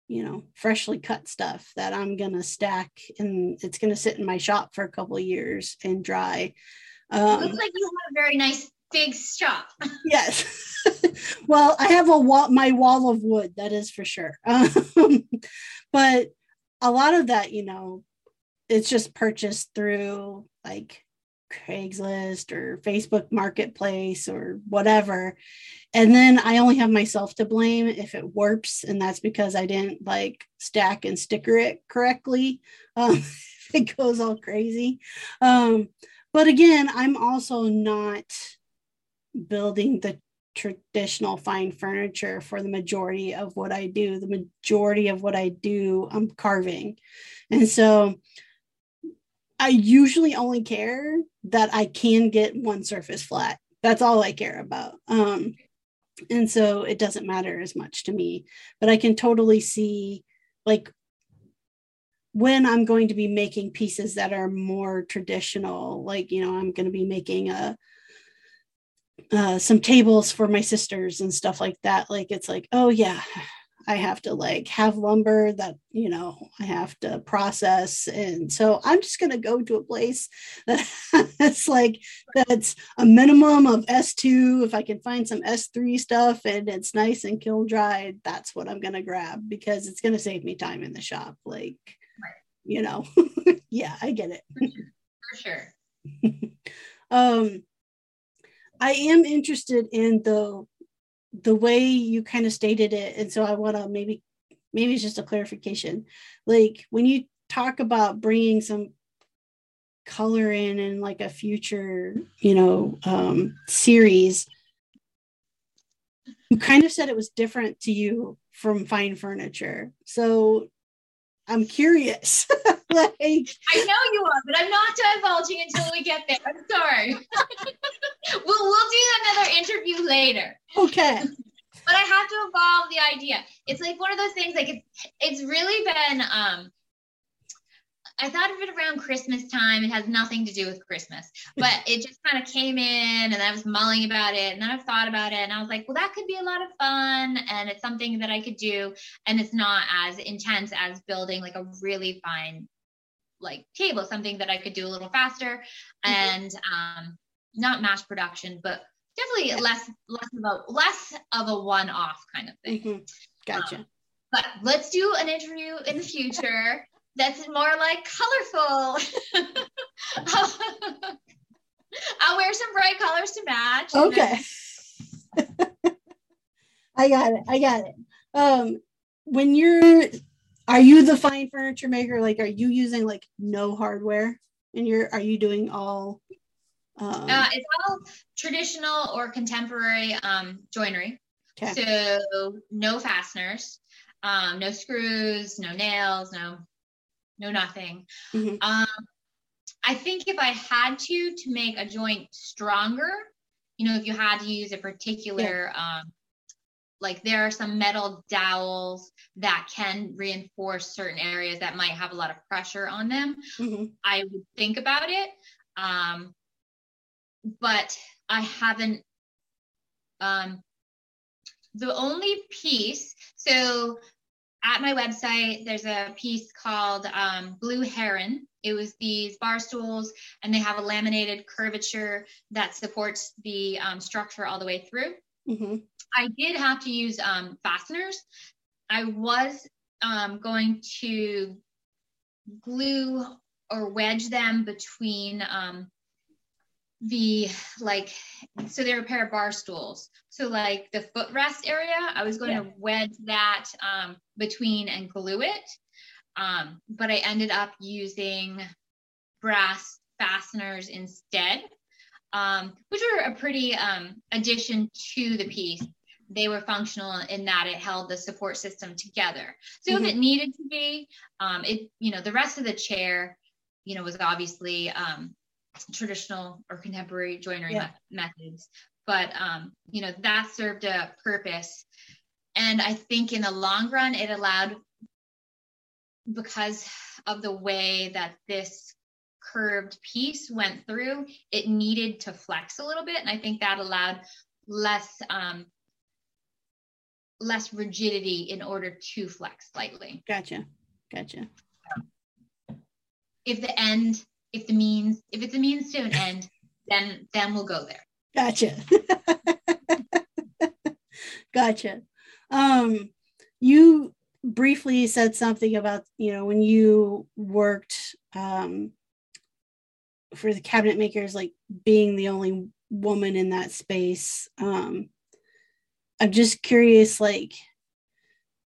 you know, freshly cut stuff that I'm going to stack and it's going to sit in my shop for a couple of years and dry. Um, looks like you have a very nice big shop. *laughs* yes. *laughs* well, I have a wall, my wall of wood, that is for sure. *laughs* Um, but a lot of that, you know, it's just purchased through like Craigslist or Facebook Marketplace or whatever. And then I only have myself to blame if it warps, and that's because I didn't like stack and sticker it correctly. Um, *laughs* it goes all crazy. Um, but again, I'm also not building the traditional fine furniture for the majority of what I do. The majority of what I do, I'm carving. And so I usually only care that I can get one surface flat. That's all I care about. Um, and so it doesn't matter as much to me, but I can totally see like when I'm going to be making pieces that are more traditional, like, you know, I'm going to be making a, uh, some tables for my sisters and stuff like that. Like, it's like, oh, yeah, I have to like have lumber that, you know, I have to process. And so I'm just going to go to a place *laughs* that that's like, that's a minimum of S2. If I can find some S3 stuff and it's nice and kiln dried, that's what I'm going to grab because it's going to save me time in the shop. Like, you know, *laughs* yeah, I get it. For sure. *laughs* um, I am interested in the the way you kind of stated it and so i want to maybe maybe it's just a clarification. Like when you talk about bringing some color in in like a future you know um series you kind of said it was different to you from fine furniture. So i'm curious *laughs* *laughs* like i know you are but i'm not divulging until we get there i'm sorry *laughs* we'll we'll do another interview later. Okay. *laughs* but I have to evolve the idea. It's like one of those things. Like it's it's really been. um I thought of it around Christmas time. It has nothing to do with Christmas, but it just kind of came in, and I was mulling about it, and then I've thought about it, and I was like, well, that could be a lot of fun, and it's something that I could do, and it's not as intense as building like a really fine like table, something that I could do a little faster, mm-hmm. and um, not mass production, but definitely yeah. less less of a less of a one-off kind of thing. Mm-hmm. Gotcha. Um, but let's do an interview in the future *laughs* that's more like colorful. *laughs* I'll wear some bright colors to match. Okay. *laughs* I got it. I got it. Um, when you're, are you the fine furniture maker? Like, are you using like no hardware? And you're, are you doing all um, uh, it's all traditional or contemporary um, joinery. Okay. So no fasteners, um, no screws, no nails, no no nothing. Mm-hmm. Um, I think if I had to to make a joint stronger, you know, if you had to use a particular yeah. um, like there are some metal dowels that can reinforce certain areas that might have a lot of pressure on them. Mm-hmm. I would think about it. Um, but I haven't. Um, the only piece, so at my website, there's a piece called um, Blue Heron. It was these bar stools, and they have a laminated curvature that supports the um, structure all the way through. Mm-hmm. I did have to use um, fasteners. I was um, going to glue or wedge them between um, the like so they're a pair of bar stools so like the footrest area i was going yeah. to wedge that um, between and glue it um, but i ended up using brass fasteners instead um, which were a pretty um, addition to the piece they were functional in that it held the support system together so mm-hmm. if it needed to be um, it you know the rest of the chair you know was obviously um, traditional or contemporary joinery yeah. me- methods but um, you know that served a purpose and i think in the long run it allowed because of the way that this curved piece went through it needed to flex a little bit and i think that allowed less um, less rigidity in order to flex slightly. Gotcha. Gotcha. If the end if the means if it's a means to an end then then we'll go there. Gotcha. *laughs* Gotcha. Um you briefly said something about you know when you worked um for the cabinet makers like being the only woman in that space. Um i'm just curious like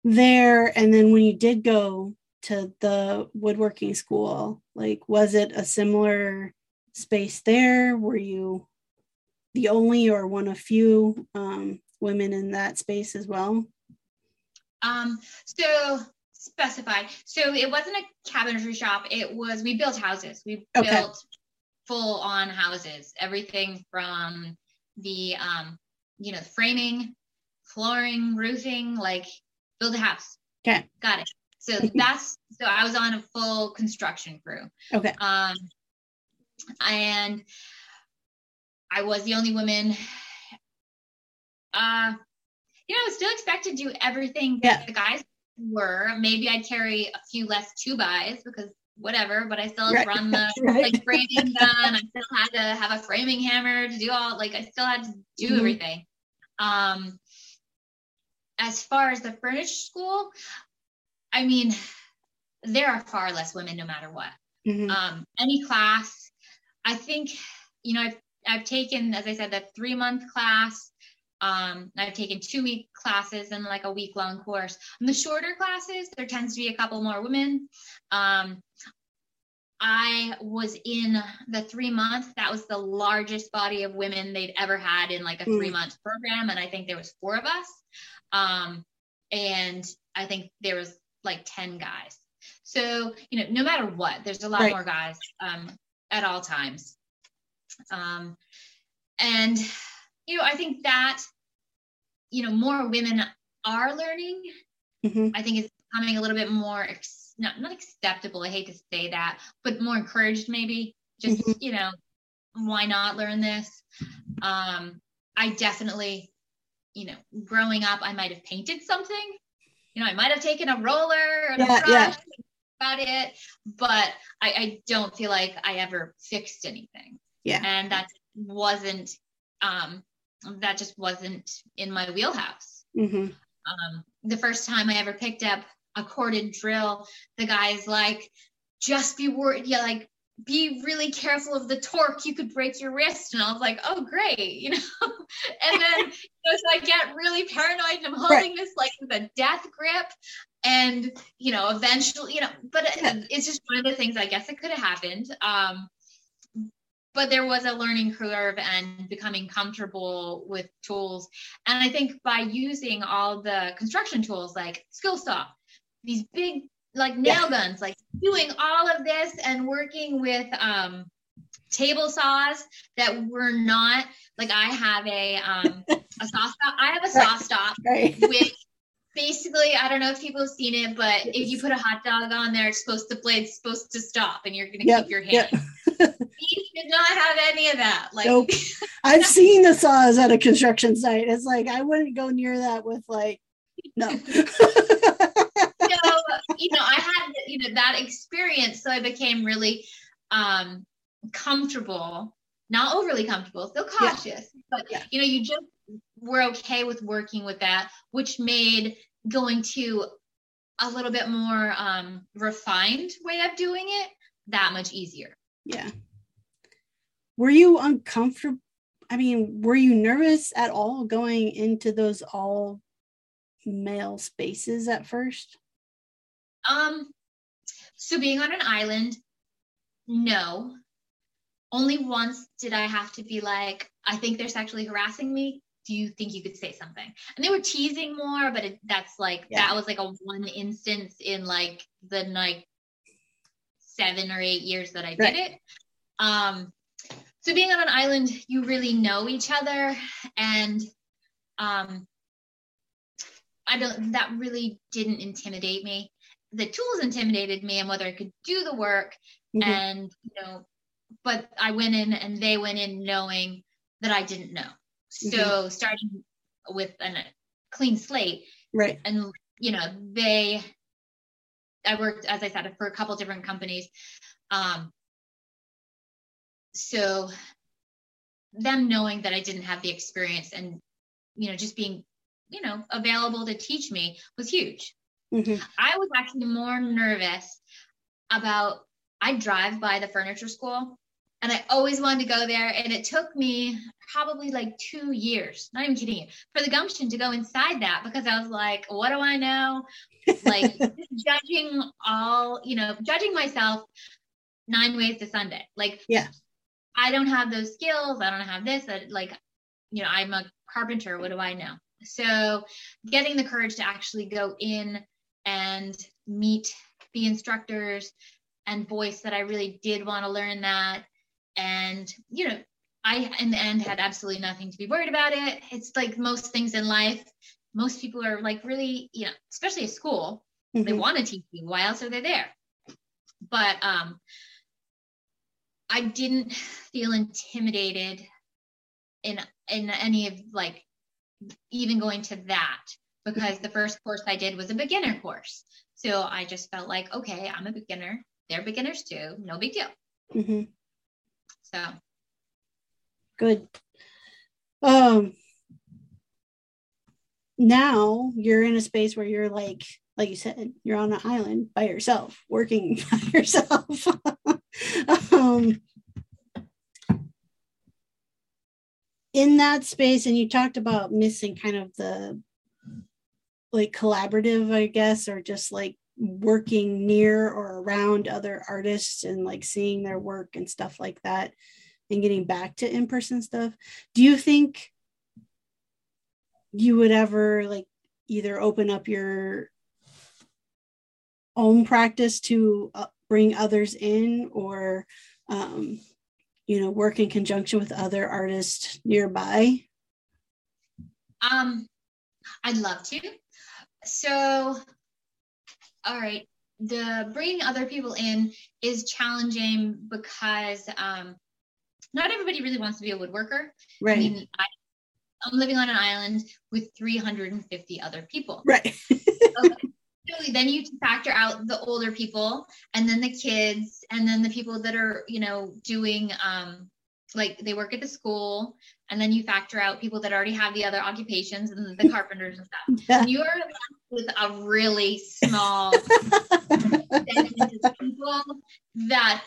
there and then when you did go to the woodworking school like was it a similar space there? Were you the only or one of few um, women in that space as well? Um so specify. So it wasn't a cabinetry shop. It was we built houses. We okay. built full on houses everything from the um you know framing flooring roofing like build a house okay got it so *laughs* that's so I was on a full construction crew. Okay. Um, and I was the only woman. Uh, you know, I was still expected to do everything that yeah. the guys were. Maybe I'd carry a few less two bys because whatever, but I still right. run *laughs* the right. like framing gun. I still had to have a framing hammer to do all like I still had to do mm-hmm. everything. Um as far as the furniture school, I mean, there are far less women no matter what. Mm-hmm. Um, any class, I think, you know, I've, I've taken, as I said, that three month class. Um, I've taken two week classes and like a week long course. In the shorter classes, there tends to be a couple more women. Um, I was in the three months. That was the largest body of women they'd ever had in like a mm. three month program, and I think there was four of us. Um, and I think there was like 10 guys. So, you know, no matter what, there's a lot right. more guys um, at all times. Um, and, you know, I think that, you know, more women are learning. Mm-hmm. I think it's becoming a little bit more, ex- not, not acceptable. I hate to say that, but more encouraged maybe. Just, mm-hmm. you know, why not learn this? Um, I definitely, you know, growing up, I might have painted something you know, I might have taken a roller and yeah, a brush yeah. about it, but I, I don't feel like I ever fixed anything. Yeah. And that wasn't um that just wasn't in my wheelhouse. Mm-hmm. Um, the first time I ever picked up a corded drill, the guy's like, just be worried, yeah, like be really careful of the torque you could break your wrist and i was like oh great *laughs* you know and then you *laughs* know, so i get really paranoid and i'm holding right. this like with a death grip and you know eventually you know but it's just one of the things i guess it could have happened um but there was a learning curve and becoming comfortable with tools and i think by using all the construction tools like skill saw, these big like nail yeah. guns, like doing all of this and working with um table saws that were not like I have a um a SawStop. I have a SawStop right. which basically I don't know if people have seen it, but if you put a hot dog on there, it's supposed to blade's supposed to stop and you're gonna yep. keep your hand. Yep. *laughs* did not have any of that. Like, nope. *laughs* I've seen the saws at a construction site. It's like I wouldn't go near that with like no. *laughs* so, you know, I had you know that experience, so I became really um comfortable, not overly comfortable, still cautious, yeah. but yeah. you know, you just were okay with working with that, which made going to a little bit more um, refined way of doing it that much easier. Yeah. Were you uncomfortable? I mean, were you nervous at all going into those all male spaces at first? Um, so being on an island, no. Only once did I have to be like, I think they're sexually harassing me do you think you could say something? And they were teasing more, but it, that's like yeah. that was like a one instance in like the like seven or eight years that I did right. it. Um, so being on an island, you really know each other, and um, I don't. That really didn't intimidate me. The tools intimidated me, and whether I could do the work, mm-hmm. and you know, but I went in, and they went in knowing that I didn't know. So mm-hmm. starting with a clean slate. Right. And, you know, they, I worked, as I said, for a couple different companies. Um, so them knowing that I didn't have the experience and, you know, just being, you know, available to teach me was huge. Mm-hmm. I was actually more nervous about, I drive by the furniture school and I always wanted to go there. And it took me probably like two years, not even kidding you, for the gumption to go inside that because I was like, what do I know? Like *laughs* judging all, you know, judging myself nine ways to Sunday. Like, yeah, I don't have those skills. I don't have this. I, like, you know, I'm a carpenter. What do I know? So getting the courage to actually go in and meet the instructors and voice that I really did want to learn that and you know i in the end had absolutely nothing to be worried about it. It's like most things in life most people are like really you know especially at school mm-hmm. they want to teach you why else are they there? But um i didn't feel intimidated in in any of like even going to that because the first course i did was a beginner course. So i just felt like okay i'm a beginner. They're beginners too. No big deal. Mm-hmm. So good. Um now you're in a space where you're like like you said you're on an island by yourself working *laughs* by yourself *laughs* um in that space and you talked about missing kind of the like collaborative i guess or just like working near or around other artists and like seeing their work and stuff like that and getting back to in-person stuff do you think you would ever like either open up your own practice to uh, bring others in or um, you know work in conjunction with other artists nearby? Um i'd love to. So all right, the bringing other people in is challenging because um, not everybody really wants to be a woodworker. Right. I mean, I, am living on an island with 350 other people. Right. *laughs* So then you factor out the older people and then the kids and then the people that are, you know, doing um, like they work at the school and then you factor out people that already have the other occupations and the *laughs* carpenters and stuff. Yeah. And you're with a really small *laughs* people that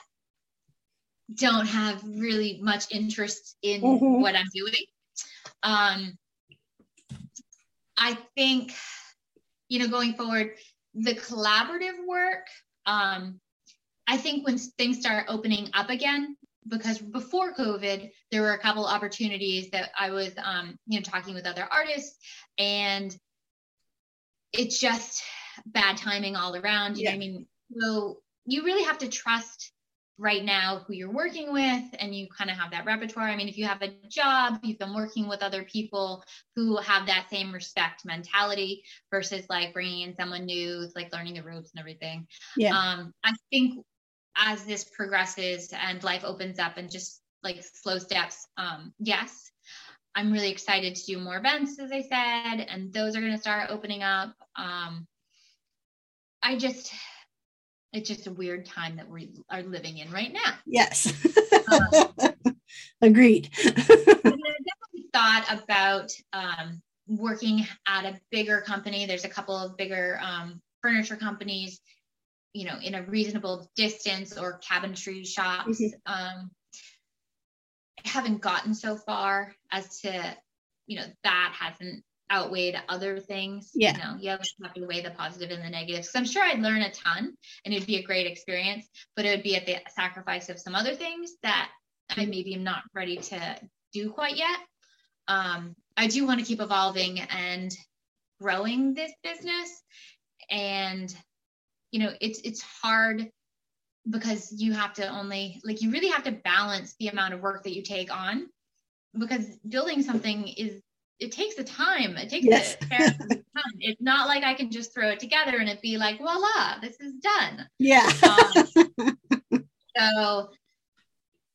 don't have really much interest in mm-hmm. what I'm doing. Um, I think, you know, going forward, the collaborative work, um, I think when things start opening up again, because before COVID, there were a couple opportunities that I was, um, you know, talking with other artists, and it's just bad timing all around. You yeah. know, I mean, so you really have to trust right now who you're working with, and you kind of have that repertoire. I mean, if you have a job, you've been working with other people who have that same respect mentality versus like bringing in someone new, like learning the ropes and everything. Yeah. Um, I think as this progresses and life opens up and just like slow steps, um, yes, I'm really excited to do more events, as I said, and those are going to start opening up. Um, I just, it's just a weird time that we are living in right now. Yes. *laughs* um, Agreed. *laughs* I definitely thought about um, working at a bigger company. There's a couple of bigger um, furniture companies, you know, in a reasonable distance or cabinetry shops. Mm-hmm. Um, haven't gotten so far as to, you know, that hasn't outweighed other things. Yeah. You know, you have to weigh the positive and the negatives. So I'm sure I'd learn a ton and it'd be a great experience, but it would be at the sacrifice of some other things that I maybe am not ready to do quite yet. Um, I do want to keep evolving and growing this business. And, you know, it's it's hard because you have to only like you really have to balance the amount of work that you take on because building something is it takes the time. It takes yes. the time. It's not like i can just throw it together and it be like voila this is done. Yeah. *laughs* Um, so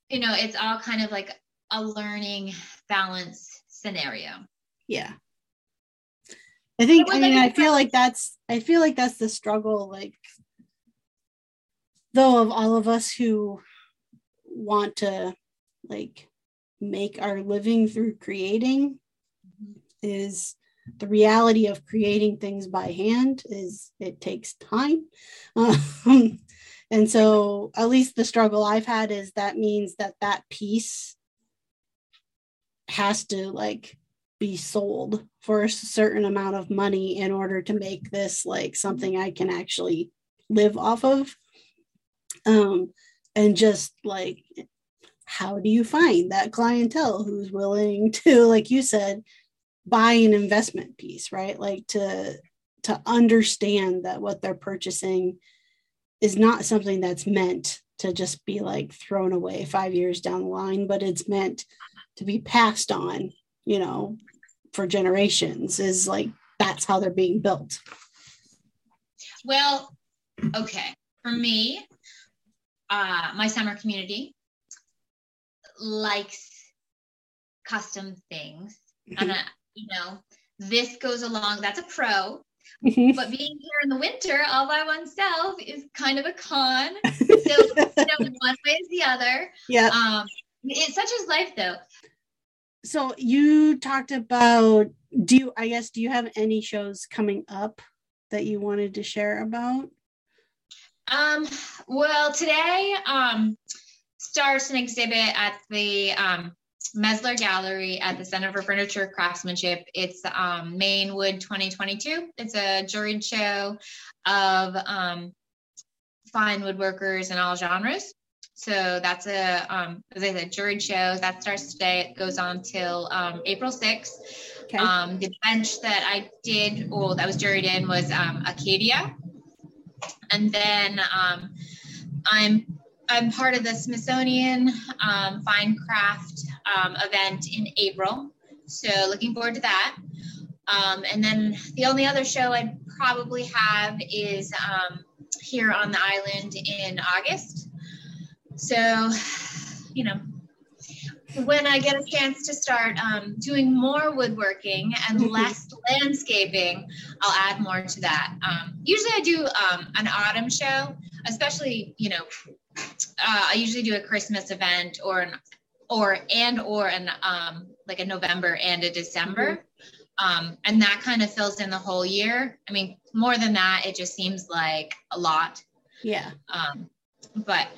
you know it's all kind of like a learning balance scenario. Yeah i think i mean i feel like that's i feel like that's the struggle like though of all of us who want to like make our living through creating is the reality of creating things by hand is it takes time. Um, *laughs* and so at least the struggle i've had is that means that that piece has to like be sold for a certain amount of money in order to make this like something i can actually live off of. Um, and just like how do you find that clientele who's willing *laughs* to like you said buy an investment piece right? Like to to understand that what they're purchasing is not something that's meant to just be like thrown away five years down the line but it's meant to be passed on you know for generations is like that's how they're being built well okay for me uh, my summer community likes custom things. Mm-hmm. And, uh, you know, this goes along, that's a pro. Mm-hmm. But being here in the winter all by oneself is kind of a con. *laughs* So, you know, one way is the other. Yeah. Um, it's such as life, though. So you talked about do you I guess do you have any shows coming up that you wanted to share about? Um, well, today um, starts an exhibit at the um, Messler Gallery at the Center for Furniture Craftsmanship. It's um, Maine Wood 2022. It's a juried show of um, fine woodworkers in all genres. So that's a, um, as I said, juried show that starts today. It goes on till um, April 6th. Okay. Um, the bench that I did, or that was juried in, was um, Acadia and then um, I'm I'm part of the Smithsonian um, Fine Craft um, event in April, so looking forward to that. Um, and then the only other show I'd probably have is um, here on the island in August. So, you know, when I get a chance to start um, doing more woodworking and mm-hmm. less landscaping, I'll add more to that. Um, usually I do um, an autumn show, especially, you know, uh, I usually do a Christmas event or an or and or an um, like a November and a December. Mm-hmm. Um, and that kind of fills in the whole year. I mean, more than that, it just seems like a lot. Yeah. Um, but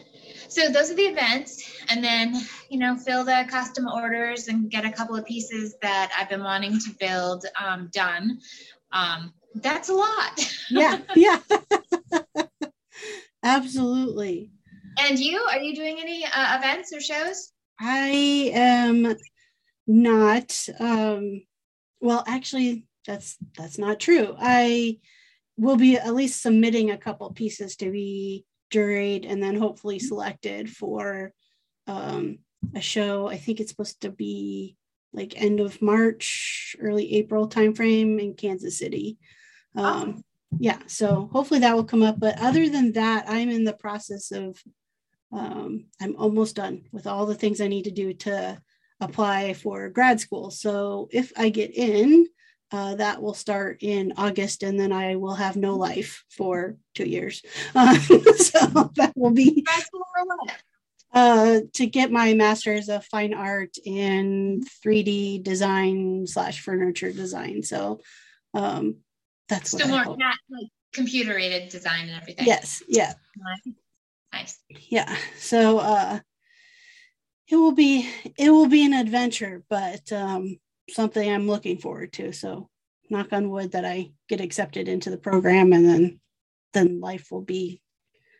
so those are the events. And then you know fill the custom orders and get a couple of pieces that i've been wanting to build um, done. Um, that's a lot. Yeah *laughs* yeah. *laughs* Absolutely. And you are you doing any uh, events or shows? I am not um well actually that's that's not true. I will be at least submitting a couple pieces to be juried and then hopefully selected for um, a show. I think it's supposed to be like end of March, early April timeframe in Kansas City. Um, yeah, so hopefully that will come up. But other than that, I'm in the process of um, I'm almost done with all the things I need to do to apply for grad school. So if I get in, uh, that will start in August, and then I will have no life for two years. *laughs* Uh, *laughs* so that will be uh, to get my master's of fine art in 3D design slash furniture design. So um, that's so more not like computer aided design and everything. Yes, yeah. Nice. Yeah. So uh, it will be it will be an adventure, but um, something I'm looking forward to. So knock on wood that I get accepted into the program and then then life will be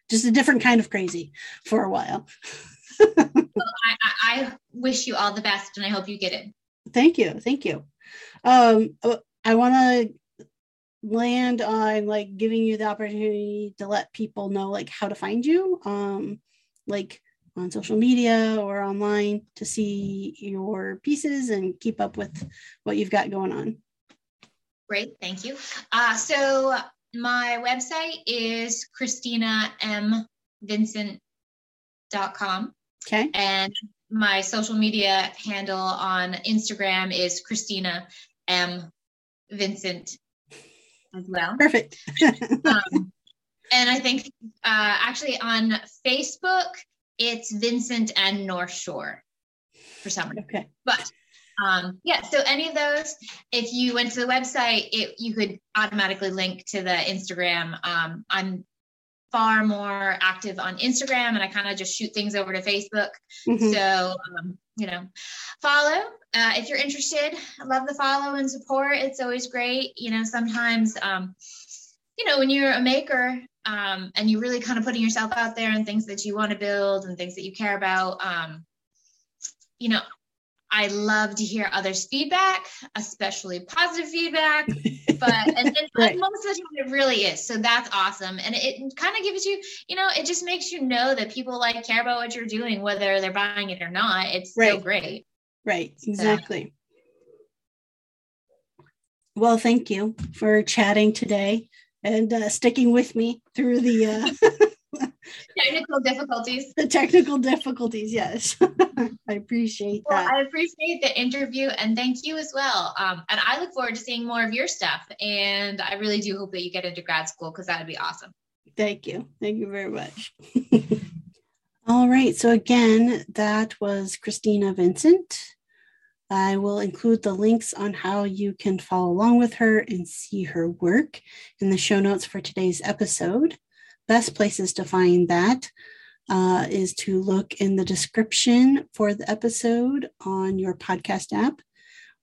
just a different kind of crazy for a while. *laughs* well, I, I, wish you all the best and I hope you get it. Thank you. Thank you. Um, uh, I want to land on like giving you the opportunity to let people know like how to find you. Um, like on social media or online to see your pieces and keep up with what you've got going on. Great, thank you. Uh, so my website is christinamvincent.com. Okay. And my social media handle on Instagram is Christina M. Vincent as well. Perfect. *laughs* um, and I think uh, actually on Facebook, it's Vincent and North Shore for some reason. Okay. But um, yeah, so any of those, if you went to the website, it, you could automatically link to the Instagram. Um, I'm far more active on Instagram and I kind of just shoot things over to Facebook. Mm-hmm. So, um, you know, follow uh, if you're interested. I love the follow and support. It's always great. You know, sometimes, um, you know, when you're a maker, um, and you're really kind of putting yourself out there and things that you want to build and things that you care about um, you know i love to hear others feedback especially positive feedback *laughs* but and, and right. most of the time it really is so that's awesome and it, kind of gives you you know it just makes you know that people like care about what you're doing whether they're buying it or not it's right. still great right exactly so. well thank you for chatting today and uh, sticking with me through the uh, *laughs* technical difficulties. *laughs* The technical difficulties, yes. *laughs* I appreciate well, that. I appreciate the interview and thank you as well. Um, and I look forward to seeing more of your stuff. And I really do hope that you get into grad school because that would be awesome. Thank you. Thank you very much. All right. So, again, that was Christina Vincent. I will include the links on how you can follow along with her and see her work in the show notes for today's episode. Best places to find that uh, is to look in the description for the episode on your podcast app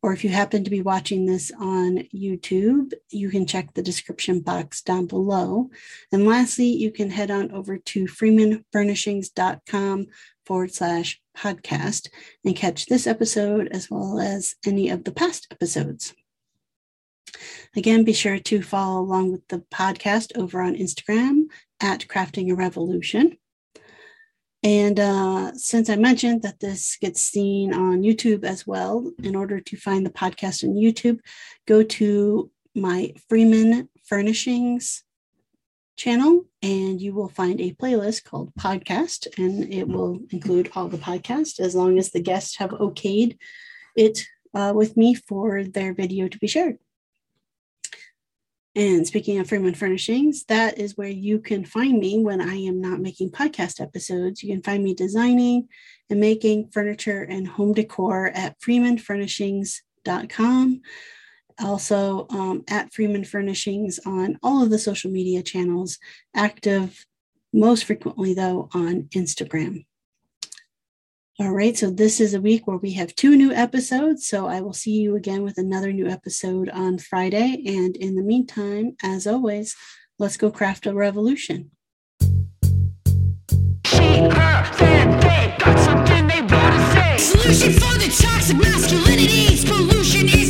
or if you happen to be watching this on YouTube, you can check the description box down below. And lastly, you can head on over to freemanfurnishings.com forward slash podcast and catch this episode as well as any of the past episodes. Again, be sure to follow along with the podcast over on Instagram at Crafting a Revolution. And uh, since I mentioned that this gets seen on YouTube as well, in order to find the podcast on YouTube, go to my Freeman Furnishings channel and you will find a playlist called podcast and it will include all the podcasts as long as the guests have okayed it uh, with me for their video to be shared. And speaking of Freeman Furnishings, that is where you can find me when I am not making podcast episodes. You can find me designing and making furniture and home decor at freemanfurnishings.com. Also um, at Freeman Furnishings on all of the social media channels, active most frequently though on Instagram. All right, so this is a week where we have two new episodes. So I will see you again with another new episode on Friday. And in the meantime, as always, let's go craft a revolution. She, her, them, they got something they want to say. Solution for the toxic masculinity, pollution.